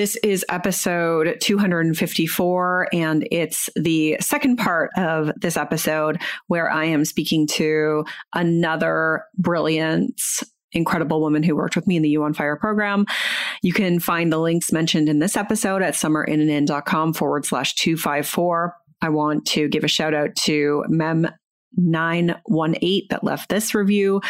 This is episode 254, and it's the second part of this episode where I am speaking to another brilliant incredible woman who worked with me in the You on Fire program. You can find the links mentioned in this episode at summerinnanen.com forward slash 254. I want to give a shout out to Mem918 that left this review.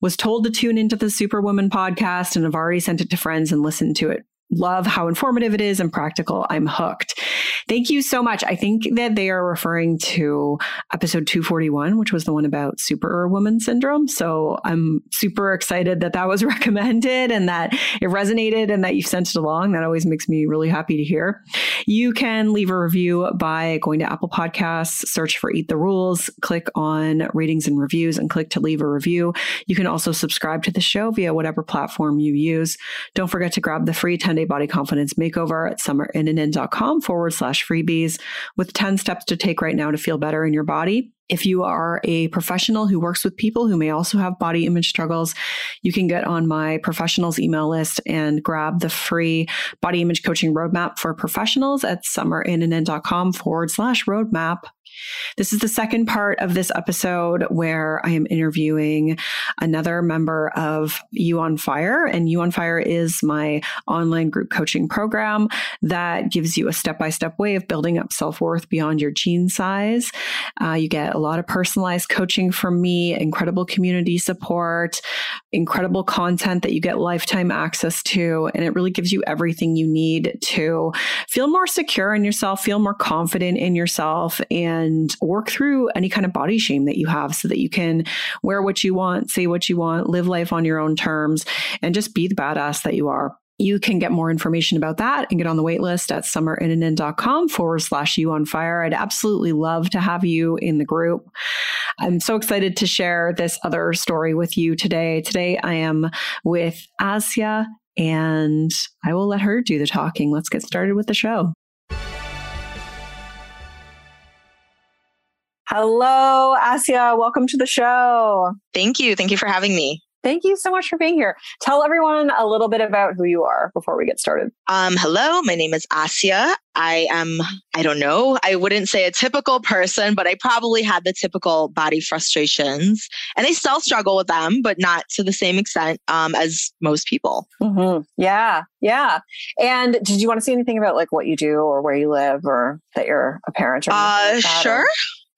Was told to tune into the Superwoman podcast and have already sent it to friends and listened to it love how informative it is and practical. I'm hooked. Thank you so much. I think that they are referring to episode 241, which was the one about superwoman syndrome. So I'm super excited that that was recommended and that it resonated and that you sent it along. That always makes me really happy to hear. You can leave a review by going to Apple Podcasts, search for Eat the Rules, click on ratings and reviews, and click to leave a review. You can also subscribe to the show via whatever platform you use. Don't forget to grab the free 10 day body confidence makeover at summerinnanen.com forward slash freebies with 10 steps to take right now to feel better in your body. If you are a professional who works with people who may also have body image struggles, you can get on my professionals email list and grab the free body image coaching roadmap for professionals at summerinnanen.com forward slash roadmap. This is the second part of this episode where I am interviewing another member of You on Fire. And You on Fire is my online group coaching program that gives you a step by step way of building up self worth beyond your jean size. Uh, you get a lot of personalized coaching from me, incredible community support, incredible content that you get lifetime access to. And it really gives you everything you need to feel more secure in yourself, feel more confident in yourself, and and work through any kind of body shame that you have so that you can wear what you want, say what you want, live life on your own terms, and just be the badass that you are. You can get more information about that and get on the waitlist at summerinnanen.com forward slash you on fire. I'd absolutely love to have you in the group. I'm so excited to share this other story with you today. Today I am with Asya and I will let her do the talking. Let's get started with the show. Hello, Asya. Welcome to the show. Thank you. Thank you for having me. Thank you so much for being here. Tell everyone a little bit about who you are before we get started. Um, hello, my name is Asya. I am, I don't know, I wouldn't say a typical person, but I probably had the typical body frustrations and I still struggle with them, but not to the same extent um, as most people. Mm-hmm. Yeah, yeah. And did you want to say anything about like what you do or where you live or that you're a parent? Or uh, sure. Or?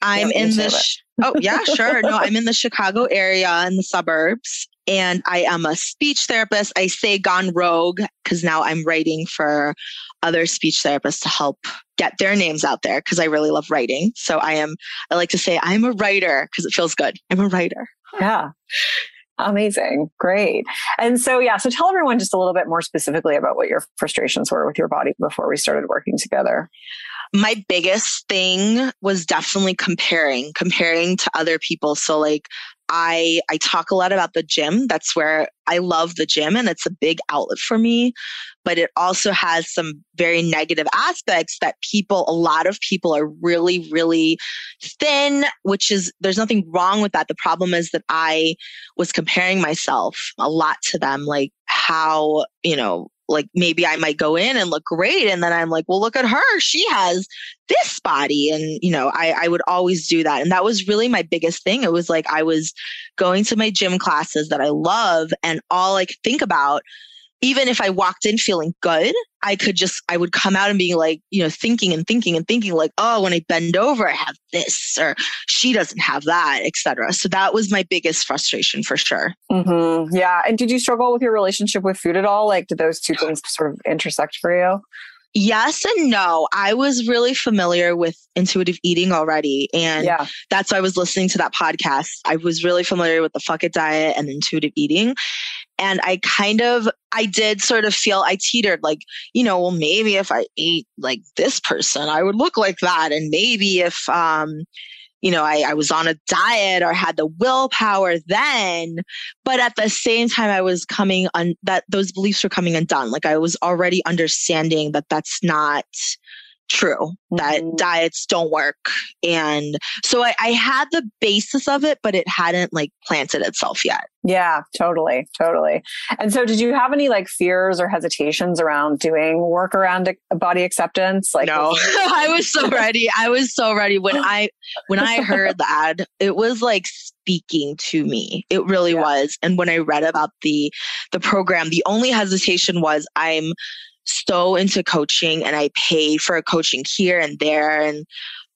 I'm in the. Sh- oh yeah, sure. No, I'm in the Chicago area in the suburbs, and I am a speech therapist. I say gone rogue because now I'm writing for other speech therapists to help get their names out there because I really love writing. So I am. I like to say I'm a writer because it feels good. I'm a writer. Yeah. Amazing. Great. And so, yeah, so tell everyone just a little bit more specifically about what your frustrations were with your body before we started working together my biggest thing was definitely comparing, comparing to other people. So like I I talk a lot about the gym. That's where I love the gym and it's a big outlet for me, but it also has some very negative aspects that people a lot of people are really really thin, which is there's nothing wrong with that. The problem is that I was comparing myself a lot to them like how, you know, like maybe I might go in and look great. And then I'm like, well, look at her. She has this body. And, you know, I, I would always do that. And that was really my biggest thing. It was like I was going to my gym classes that I love, and all I could think about even if I walked in feeling good, I could just, I would come out and be like, you know, thinking and thinking and thinking like, oh, when I bend over, I have this, or she doesn't have that, etc. So that was my biggest frustration for sure. Mm-hmm. Yeah. And did you struggle with your relationship with food at all? Like, did those two things sort of intersect for you? Yes and no. I was really familiar with intuitive eating already. And yeah. that's why I was listening to that podcast. I was really familiar with the fuck it diet and intuitive eating. And I kind of, I did sort of feel I teetered like, you know, well, maybe if I ate like this person, I would look like that. And maybe if, um, you know, I, I was on a diet or had the willpower then, but at the same time, I was coming on that those beliefs were coming undone. Like I was already understanding that that's not true that mm-hmm. diets don't work. And so I, I, had the basis of it but it hadn't like planted itself yet. Yeah totally totally. And so did you have any like fears or hesitations around doing work around body acceptance? Like no i was so ready i was so ready when i when i heard the ad it was like speaking to me. It really yeah. was. And when i read about the the program the only hesitation was i'm so into coaching and I pay for a coaching here and there. And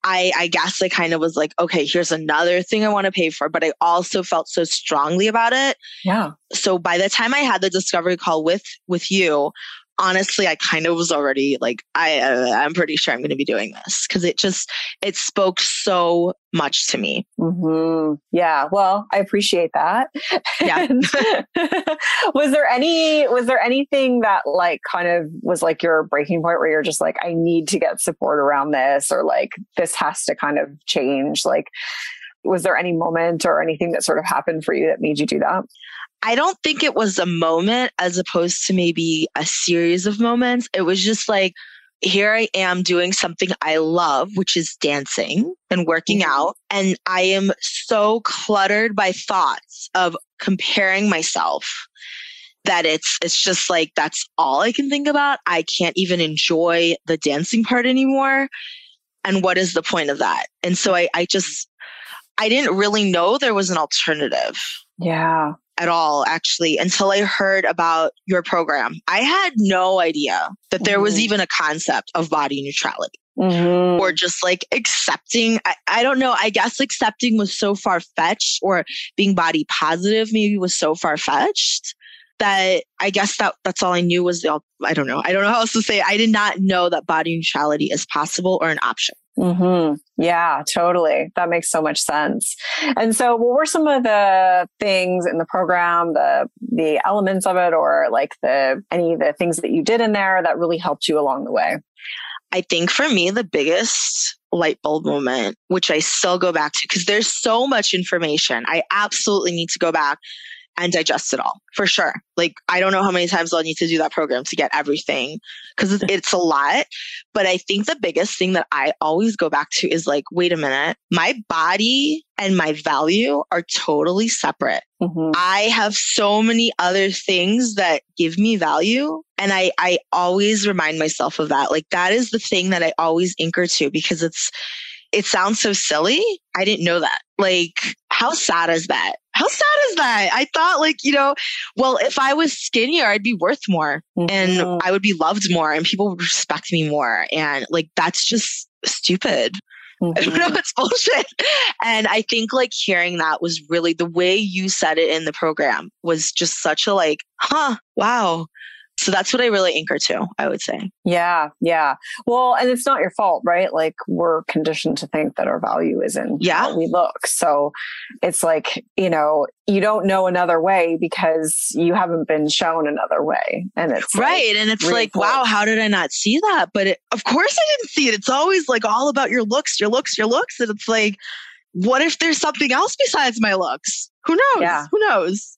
I, I guess I kind of was like, okay, here's another thing I want to pay for, but I also felt so strongly about it. Yeah. So by the time I had the discovery call with with you, honestly, I kind of was already like, I, uh, I'm pretty sure I'm going to be doing this because it just, it spoke so much to me. Mm-hmm. Yeah. Well, I appreciate that. Yeah. was there any, was there anything that like kind of was like your breaking point where you're just like, I need to get support around this or like this has to kind of change? Like, was there any moment or anything that sort of happened for you that made you do that? I don't think it was a moment as opposed to maybe a series of moments. It was just like, here I am doing something I love, which is dancing and working mm-hmm. out. And I am so cluttered by thoughts of comparing myself that it's it's just like that's all I can think about. I can't even enjoy the dancing part anymore. And what is the point of that? And so I, I just I didn't really know there was an alternative. Yeah at all, actually, until I heard about your program. I had no idea that there mm-hmm. was even a concept of body neutrality. Mm-hmm. Or just like accepting. I, I don't know. I guess accepting was so far fetched, or being body positive maybe was so far fetched that I guess that that's all I knew was the I don't know. I don't know how else to say. It. I did not know that body neutrality is possible or an option. Mm-hmm. Yeah, totally. That makes so much sense. And so, what were some of the things in the program, the the elements of it, or like the any of the things that you did in there that really helped you along the way? I think for me, the biggest light bulb moment, which I still go back to because there's so much information. I absolutely need to go back and digest it all for sure. Like, I don't know how many times I'll need to do that program to get everything because it's a lot. But I think the biggest thing that I always go back to is like, wait a minute, my body and my value are totally separate. Mm-hmm. I have so many other things that give me value. And I, I always remind myself of that. Like, that is the thing that I always anchor to because it's, it sounds so silly. I didn't know that. Like, how sad is that? How sad is that? I thought, like, you know, well, if I was skinnier, I'd be worth more mm-hmm. and I would be loved more and people would respect me more. And like, that's just stupid. Mm-hmm. I don't know, it's bullshit. And I think like hearing that was really the way you said it in the program was just such a like, huh, wow. So that's what I really anchor to, I would say. Yeah, yeah. Well, and it's not your fault, right? Like we're conditioned to think that our value is in yeah. how we look. So it's like, you know, you don't know another way because you haven't been shown another way. And it's right. Like and it's like, wow, how did I not see that? But it, of course I didn't see it. It's always like all about your looks, your looks, your looks. And it's like, what if there's something else besides my looks? Who knows? Yeah. Who knows?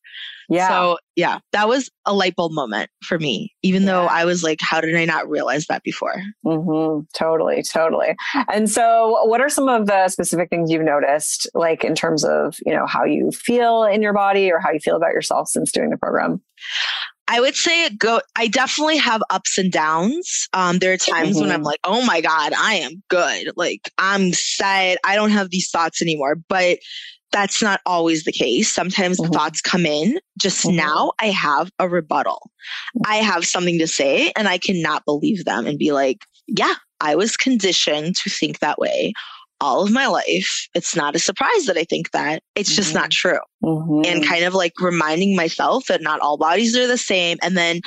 Yeah. So yeah, that was a light bulb moment for me, even yeah. though I was like, how did I not realize that before? Mm-hmm. Totally, totally. And so what are some of the specific things you've noticed, like in terms of, you know, how you feel in your body or how you feel about yourself since doing the program? I would say it go I definitely have ups and downs. Um there are times mm-hmm. when I'm mm-hmm. like, "Oh my god, I am good. Like I'm set. I don't have these thoughts anymore." But that's not always the case. Sometimes mm-hmm. thoughts come in. Just mm-hmm. now, I have a rebuttal. I have something to say, and I cannot believe them and be like, yeah, I was conditioned to think that way all of my life. It's not a surprise that I think that. It's just not mm-hmm. true. And mm-hmm. kind of like reminding myself that not all bodies are the same. And then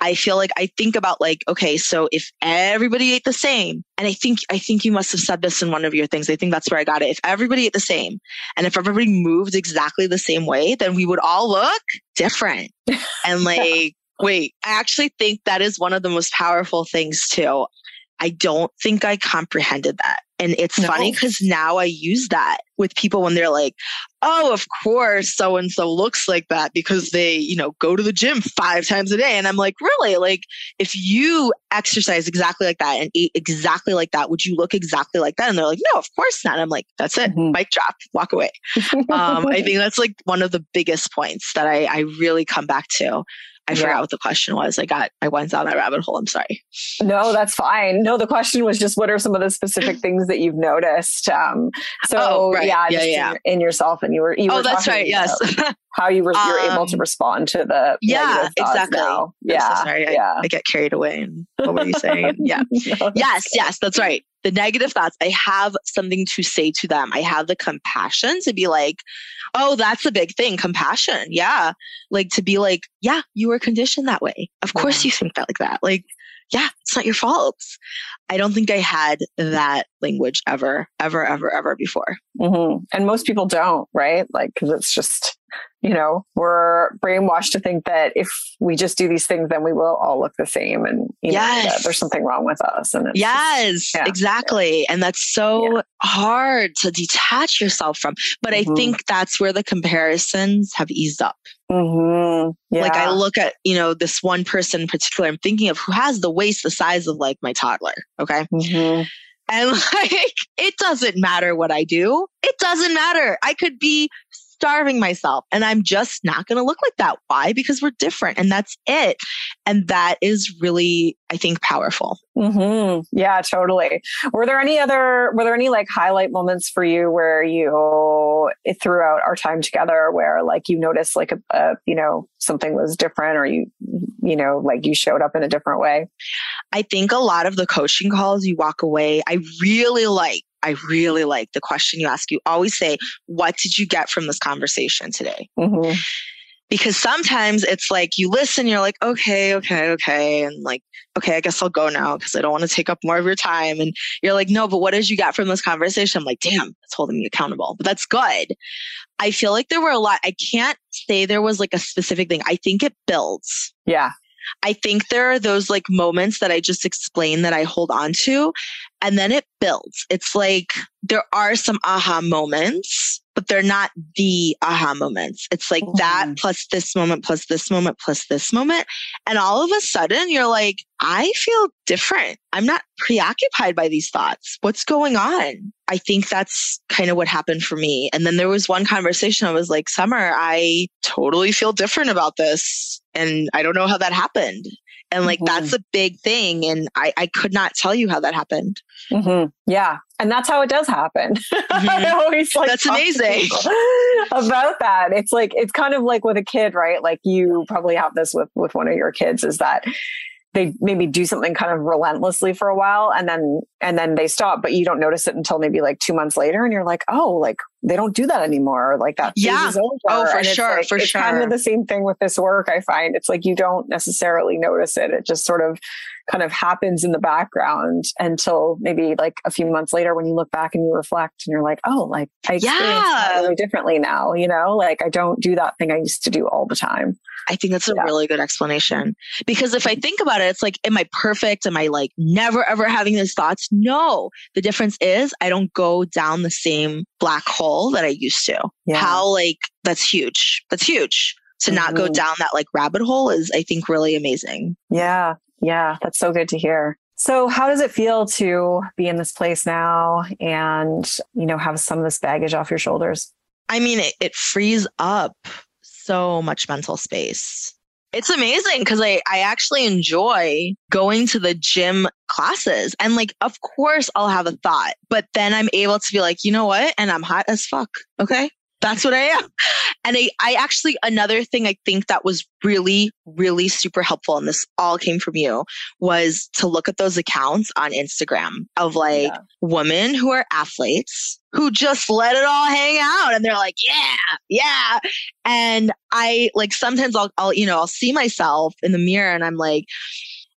I feel like I think about like, okay, so if everybody ate the same, and I think I think you must have said this in one of your things. I think that's where I got it. If everybody ate the same, and if everybody moved exactly the same way, then we would all look different. And like, wait, I actually think that is one of the most powerful things too. I don't think I comprehended that. And it's no. funny because now I use that with people when they're like, oh, of course, so and so looks like that because they, you know, go to the gym five times a day. And I'm like, really? Like, if you exercise exactly like that and eat exactly like that, would you look exactly like that? And they're like, no, of course not. And I'm like, that's it, mm-hmm. mic drop, walk away. um, I think that's like one of the biggest points that I, I really come back to. I yeah. forgot what the question was. I got I went down that rabbit hole. I'm sorry. No, that's fine. No, the question was just what are some of the specific things that you've noticed? Um, so oh, right. yeah, yeah, yeah. In, in, yourself, and you were you oh, were that's right. Yes, how you were you're able to um, respond to the yeah exactly. Now. Yeah, so sorry. Yeah. I, I, get carried away. And what were you saying? yeah. no, yes, yes, that's right. The negative thoughts. I have something to say to them. I have the compassion to be like, Oh, that's a big thing. Compassion. Yeah. Like to be like, yeah, you were conditioned that way. Of course you think that like that. Like, yeah, it's not your fault. I don't think I had that language ever, ever, ever, ever before. Mm-hmm. And most people don't, right? Like, cause it's just, you know, we're brainwashed to think that if we just do these things, then we will all look the same. And, you yes. know, there's something wrong with us. And yes, just, yeah, exactly. Yeah. And that's so yeah. hard to detach yourself from. But mm-hmm. I think that's where the comparisons have eased up. Mm-hmm. Yeah. Like I look at, you know, this one person in particular I'm thinking of who has the waist the size of like my toddler. Okay. Mm-hmm. And like, it doesn't matter what I do. It doesn't matter. I could be starving myself and I'm just not going to look like that. Why? Because we're different and that's it. And that is really, I think, powerful. Mm-hmm. Yeah, totally. Were there any other, were there any like highlight moments for you where you, throughout our time together, where like you noticed like a, a you know, something was different or you, you know, like you showed up in a different way? I think a lot of the coaching calls you walk away, I really like I really like the question you ask. You always say, What did you get from this conversation today? Mm-hmm. Because sometimes it's like you listen, you're like, okay, okay, okay. And like, okay, I guess I'll go now because I don't want to take up more of your time. And you're like, no, but what did you get from this conversation? I'm like, damn, it's holding me accountable. But that's good. I feel like there were a lot. I can't say there was like a specific thing. I think it builds. Yeah. I think there are those like moments that I just explained that I hold on to, and then it builds. It's like there are some aha moments, but they're not the aha moments. It's like mm-hmm. that plus this moment, plus this moment, plus this moment. And all of a sudden you're like, I feel different. I'm not preoccupied by these thoughts. What's going on? I think that's kind of what happened for me. And then there was one conversation I was like, Summer, I totally feel different about this. And I don't know how that happened. And like, mm-hmm. that's a big thing. And I, I could not tell you how that happened. Mm-hmm. Yeah. And that's how it does happen. Mm-hmm. I always like, that's amazing about that. It's like, it's kind of like with a kid, right? Like you probably have this with, with one of your kids is that they maybe do something kind of relentlessly for a while and then and then they stop but you don't notice it until maybe like two months later and you're like oh like they don't do that anymore. Like that yeah. oh for and sure like, for it's sure kind of the same thing with this work i find. It's like you don't necessarily notice it. It just sort of kind of happens in the background until maybe like a few months later when you look back and you reflect and you're like oh like i experience yeah. really differently now you know like i don't do that thing i used to do all the time I think that's a yeah. really good explanation. Because if I think about it, it's like, am I perfect? Am I like never ever having these thoughts? No. The difference is I don't go down the same black hole that I used to. Yeah. How like that's huge. That's huge. To mm-hmm. not go mm-hmm. down that like rabbit hole is, I think, really amazing. Yeah. Yeah. That's so good to hear. So how does it feel to be in this place now and, you know, have some of this baggage off your shoulders? I mean, it, it frees up so much mental space. It's amazing because I, I actually enjoy going to the gym classes. And like, of course, I'll have a thought, but then I'm able to be like, you know what? And I'm hot as fuck. Okay. That's what I am. And I, I actually, another thing I think that was really, really super helpful, and this all came from you, was to look at those accounts on Instagram of like yeah. women who are athletes who just let it all hang out and they're like, yeah, yeah. And I like sometimes I'll, I'll, you know, I'll see myself in the mirror and I'm like,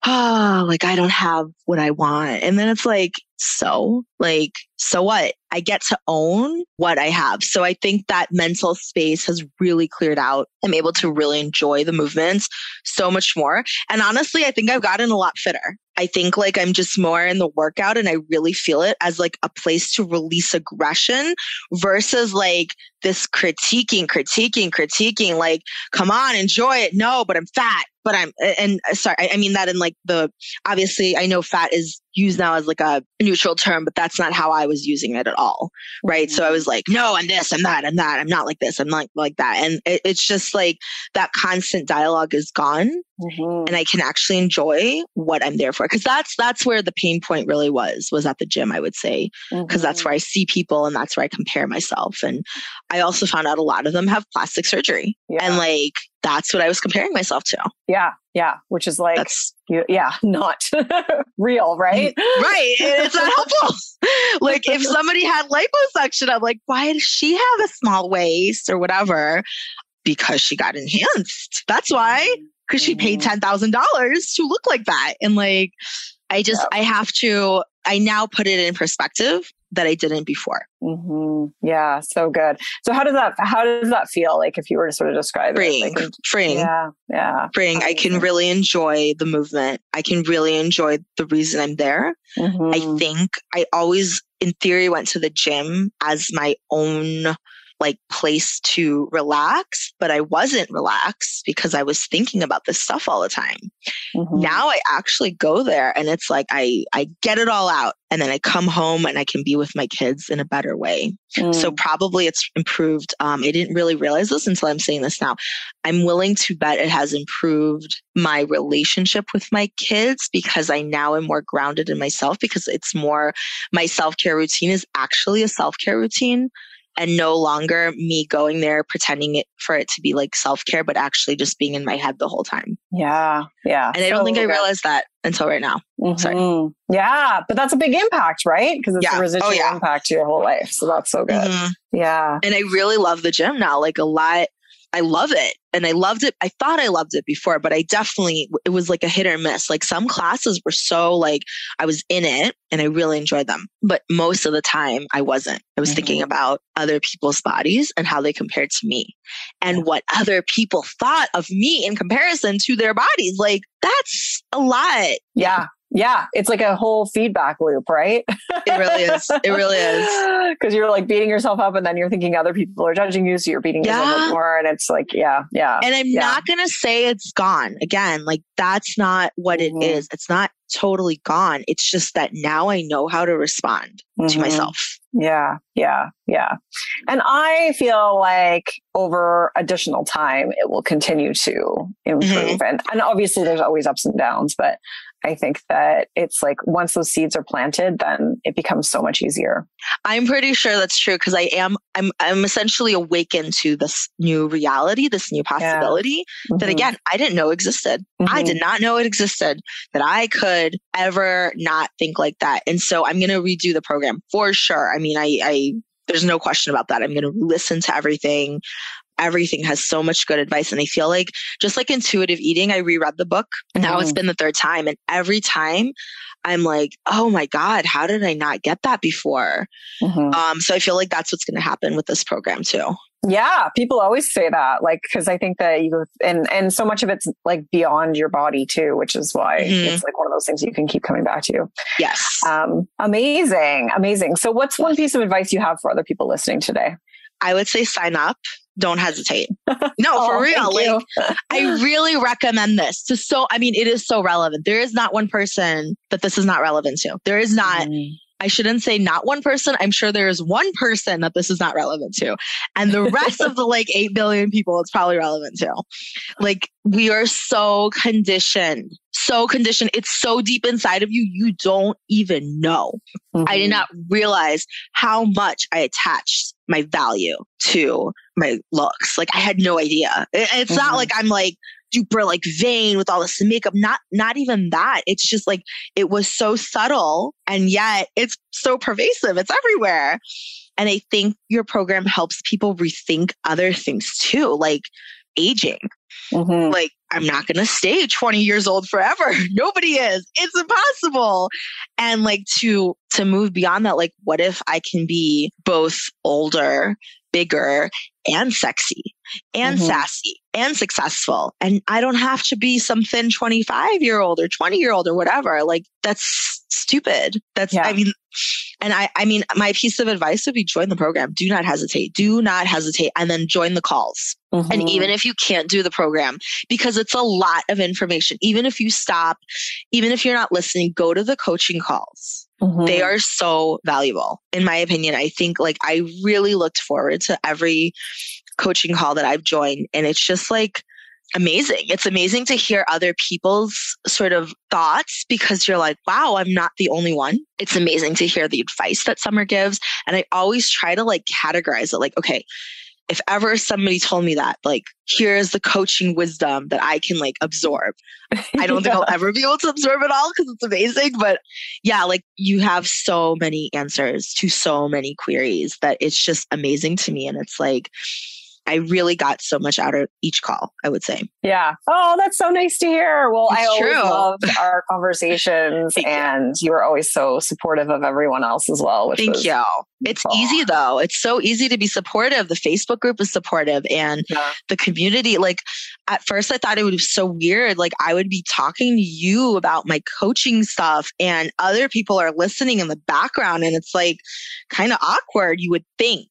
oh, like I don't have what I want. And then it's like, so like, so what? I get to own what I have. So I think that mental space has really cleared out. I'm able to really enjoy the movements so much more. And honestly, I think I've gotten a lot fitter. I think like I'm just more in the workout and I really feel it as like a place to release aggression versus like this critiquing, critiquing, critiquing, like, come on, enjoy it. No, but I'm fat but I'm and uh, sorry, I mean that in like the obviously I know fat is used now as like a neutral term, but that's not how I was using it at all. Right. Mm-hmm. So I mm-hmm. was like, no, I'm this, I'm that, I'm that. I'm not like this. I'm not like that. And it, it's just like that constant dialogue is gone. Mm-hmm. And I can actually enjoy what I'm there for. Cause that's that's where the pain point really was, was at the gym, I would say. because mm-hmm. that's where I see people and that's where I compare myself. And I also found out a lot of them have plastic surgery. Yeah. And like that's what I was comparing myself to. Yeah. Yeah. Which is like, that's, yeah, not real, right? Right. It's not helpful. like if somebody had liposuction, I'm like, why does she have a small waist or whatever? Because she got enhanced. That's why. Because she paid mm-hmm. $10,000 to look like that. And like, I just, yep. I have to, I now put it in perspective that I didn't before. Mm-hmm. Yeah, so good. So how does that how does that feel like if you were to sort of describe freeing, it? Like, freeing, yeah, yeah, freeing. I can really enjoy the movement. I can really enjoy the reason I'm there. Mm-hmm. I think I always, in theory, went to the gym as my own like place to relax, but I wasn't relaxed because I was thinking about this stuff all the time. Mm-hmm. Now I actually go there and it's like I I get it all out and then I come home and I can be with my kids in a better way. Mm. So probably it's improved. Um, I didn't really realize this until I'm saying this now. I'm willing to bet it has improved my relationship with my kids because I now am more grounded in myself because it's more my self care routine is actually a self care routine and no longer me going there pretending it for it to be like self-care but actually just being in my head the whole time yeah yeah and i don't think i realized that until right now mm-hmm. sorry yeah but that's a big impact right because it's yeah. a oh, residual oh, yeah. impact to your whole life so that's so good mm-hmm. yeah and i really love the gym now like a lot I love it. And I loved it. I thought I loved it before, but I definitely, it was like a hit or miss. Like some classes were so like, I was in it and I really enjoyed them. But most of the time I wasn't. I was mm-hmm. thinking about other people's bodies and how they compared to me and what other people thought of me in comparison to their bodies. Like that's a lot. Yeah. Yeah, it's like a whole feedback loop, right? it really is. It really is. Because you're like beating yourself up and then you're thinking other people are judging you. So you're beating yeah. yourself up more. And it's like, yeah, yeah. And I'm yeah. not going to say it's gone. Again, like that's not what mm-hmm. it is. It's not totally gone. It's just that now I know how to respond mm-hmm. to myself. Yeah, yeah, yeah. And I feel like over additional time, it will continue to improve. Mm-hmm. And, and obviously, there's always ups and downs, but I think that it's like once those seeds are planted, then it becomes so much easier. I'm pretty sure that's true because I am I'm I'm essentially awakened to this new reality, this new possibility yeah. mm-hmm. that again I didn't know existed. Mm-hmm. I did not know it existed that I could ever not think like that. And so I'm gonna redo the program for sure. I mean, I I there's no question about that. I'm going to listen to everything everything has so much good advice. And I feel like just like intuitive eating, I reread the book. Mm-hmm. Now it's mm-hmm. been the third time. And every time I'm like, oh my God, how did I not get that before? Mm-hmm. Um, so I feel like that's what's going to happen with this program too. Yeah, people always say that, like, because I think that you go and and so much of it's like beyond your body too, which is why mm-hmm. it's like one of those things you can keep coming back to. Yes. Um, amazing, amazing. So, what's one piece of advice you have for other people listening today? I would say sign up don't hesitate. No, oh, for real. Like I really recommend this to so I mean it is so relevant. There is not one person that this is not relevant to. There is not mm. I shouldn't say not one person. I'm sure there's one person that this is not relevant to. And the rest of the like 8 billion people it's probably relevant to. Like we are so conditioned, so conditioned. It's so deep inside of you, you don't even know. Mm-hmm. I did mm-hmm. not realize how much I attached my value to my looks. Like I had no idea. It's mm-hmm. not like I'm like, super like vain with all this makeup. Not not even that. It's just like it was so subtle and yet it's so pervasive. It's everywhere. And I think your program helps people rethink other things too, like aging. Mm-hmm. Like, I'm not going to stay 20 years old forever. Nobody is. It's impossible. And like to to move beyond that like what if I can be both older, bigger and sexy and mm-hmm. sassy and successful. And I don't have to be some thin 25 year old or 20 year old or whatever. Like that's stupid. That's, yeah. I mean, and I, I mean, my piece of advice would be join the program. Do not hesitate. Do not hesitate. And then join the calls. Mm-hmm. And even if you can't do the program, because it's a lot of information, even if you stop, even if you're not listening, go to the coaching calls. Mm-hmm. They are so valuable. In my opinion, I think like I really looked forward to every coaching call that I've joined. And it's just like amazing. It's amazing to hear other people's sort of thoughts because you're like, wow, I'm not the only one. It's amazing to hear the advice that Summer gives. And I always try to like categorize it like, okay, if ever somebody told me that, like, here's the coaching wisdom that I can like absorb. I don't think I'll ever be able to absorb it all because it's amazing. But yeah, like you have so many answers to so many queries that it's just amazing to me. And it's like, I really got so much out of each call, I would say. Yeah. Oh, that's so nice to hear. Well, it's I always true. loved our conversations and you. you were always so supportive of everyone else as well. Thank you. It's easy though. It's so easy to be supportive. The Facebook group is supportive and yeah. the community. Like at first I thought it would be so weird. Like I would be talking to you about my coaching stuff and other people are listening in the background and it's like kind of awkward, you would think.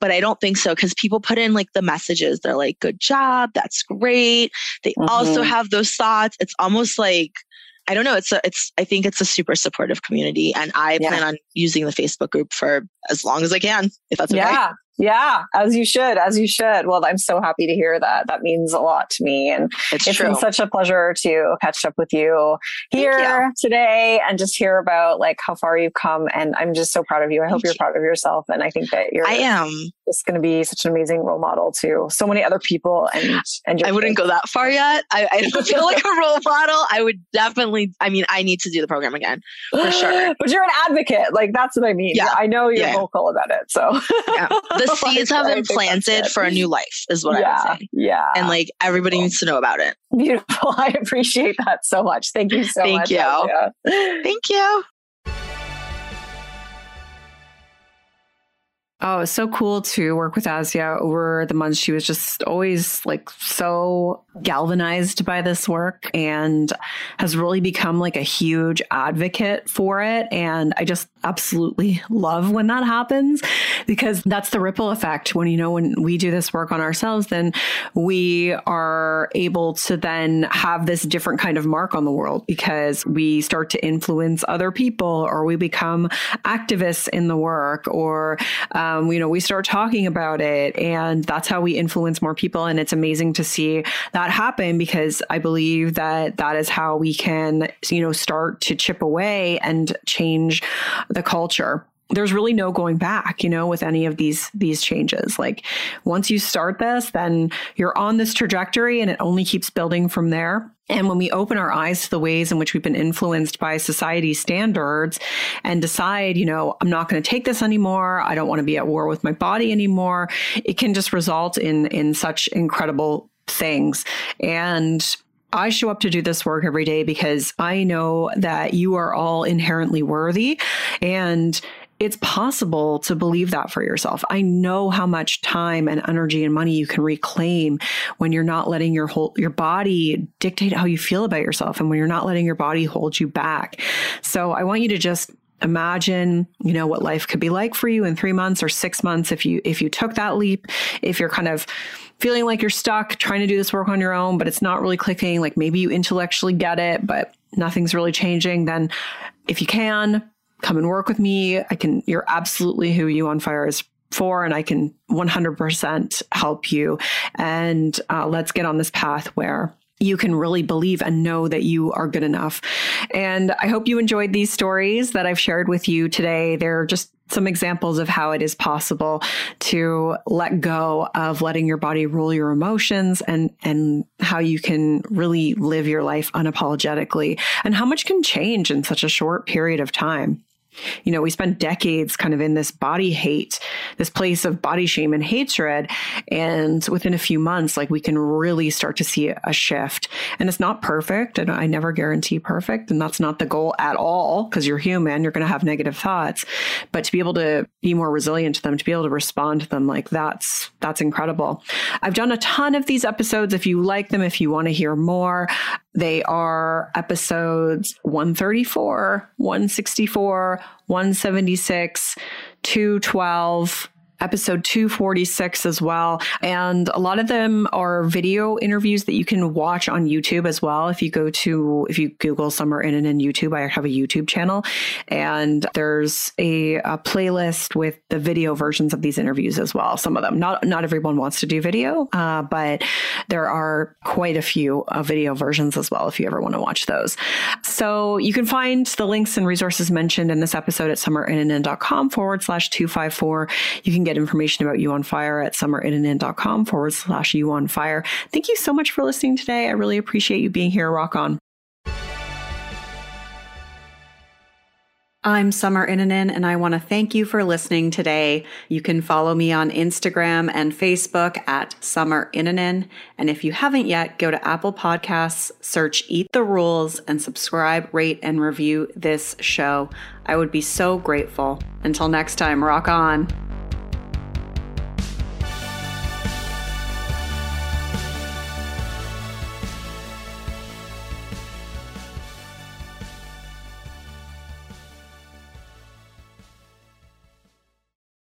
But I don't think so because people put in like the messages. They're like, good job. That's great. They mm-hmm. also have those thoughts. It's almost like I don't know. It's a, it's, I think it's a super supportive community and I yeah. plan on using the Facebook group for as long as I can, if that's okay. Yeah. Yeah, as you should, as you should. Well, I'm so happy to hear that. That means a lot to me. And it's, it's been such a pleasure to catch up with you here you. today and just hear about like how far you've come. And I'm just so proud of you. I hope Thank you're you. proud of yourself. And I think that you're I am just going to be such an amazing role model to so many other people. And, and I wouldn't go that far yet. I, I don't feel like a role model. I would definitely, I mean, I need to do the program again for sure. But you're an advocate. Like that's what I mean. Yeah. I know you're yeah. vocal about it. So yeah. the seeds have been planted for a new life, is what yeah, I would say. Yeah. And like everybody needs to know about it. Beautiful. I appreciate that so much. Thank you so Thank much. Thank you. Thank you. Oh, it's so cool to work with Asya over the months. She was just always like so galvanized by this work and has really become like a huge advocate for it. And I just absolutely love when that happens because that's the ripple effect. When, you know, when we do this work on ourselves, then we are able to then have this different kind of mark on the world because we start to influence other people or we become activists in the work or, um, you know, we start talking about it and that's how we influence more people. And it's amazing to see that happen because I believe that that is how we can, you know, start to chip away and change the culture there's really no going back you know with any of these these changes like once you start this then you're on this trajectory and it only keeps building from there and when we open our eyes to the ways in which we've been influenced by society standards and decide, you know, I'm not going to take this anymore. I don't want to be at war with my body anymore. It can just result in, in such incredible things. And I show up to do this work every day because I know that you are all inherently worthy and it's possible to believe that for yourself. I know how much time and energy and money you can reclaim when you're not letting your whole your body dictate how you feel about yourself and when you're not letting your body hold you back. So I want you to just imagine you know what life could be like for you in 3 months or 6 months if you if you took that leap if you're kind of feeling like you're stuck trying to do this work on your own but it's not really clicking like maybe you intellectually get it but nothing's really changing then if you can come and work with me. I can, you're absolutely who You on Fire is for, and I can 100% help you. And uh, let's get on this path where you can really believe and know that you are good enough. And I hope you enjoyed these stories that I've shared with you today. They're just some examples of how it is possible to let go of letting your body rule your emotions and and how you can really live your life unapologetically and how much can change in such a short period of time. You know, we spent decades kind of in this body hate, this place of body shame and hatred. And within a few months, like we can really start to see a shift. And it's not perfect. And I never guarantee perfect. And that's not the goal at all because you're human. You're going to have negative thoughts. But to be able to be more resilient to them, to be able to respond to them, like that's, that's incredible. I've done a ton of these episodes. If you like them, if you want to hear more, they are episodes 134, 164, 176, 212, episode 246 as well. And a lot of them are video interviews that you can watch on YouTube as well. If you go to, if you Google Summer Innanen YouTube, I have a YouTube channel and there's a, a, playlist with the video versions of these interviews as well. Some of them, not, not everyone wants to do video, uh, but there are quite a few uh, video versions as well if you ever want to watch those. So you can find the links and resources mentioned in this episode at summerinnanen.com forward slash 254. You can get get information about You on Fire at summerinnanen.com forward slash You on Fire. Thank you so much for listening today. I really appreciate you being here. Rock on. I'm Summer Innanen, and I want to thank you for listening today. You can follow me on Instagram and Facebook at Summer Innanen. And if you haven't yet, go to Apple Podcasts, search Eat the Rules, and subscribe, rate, and review this show. I would be so grateful. Until next time, rock on.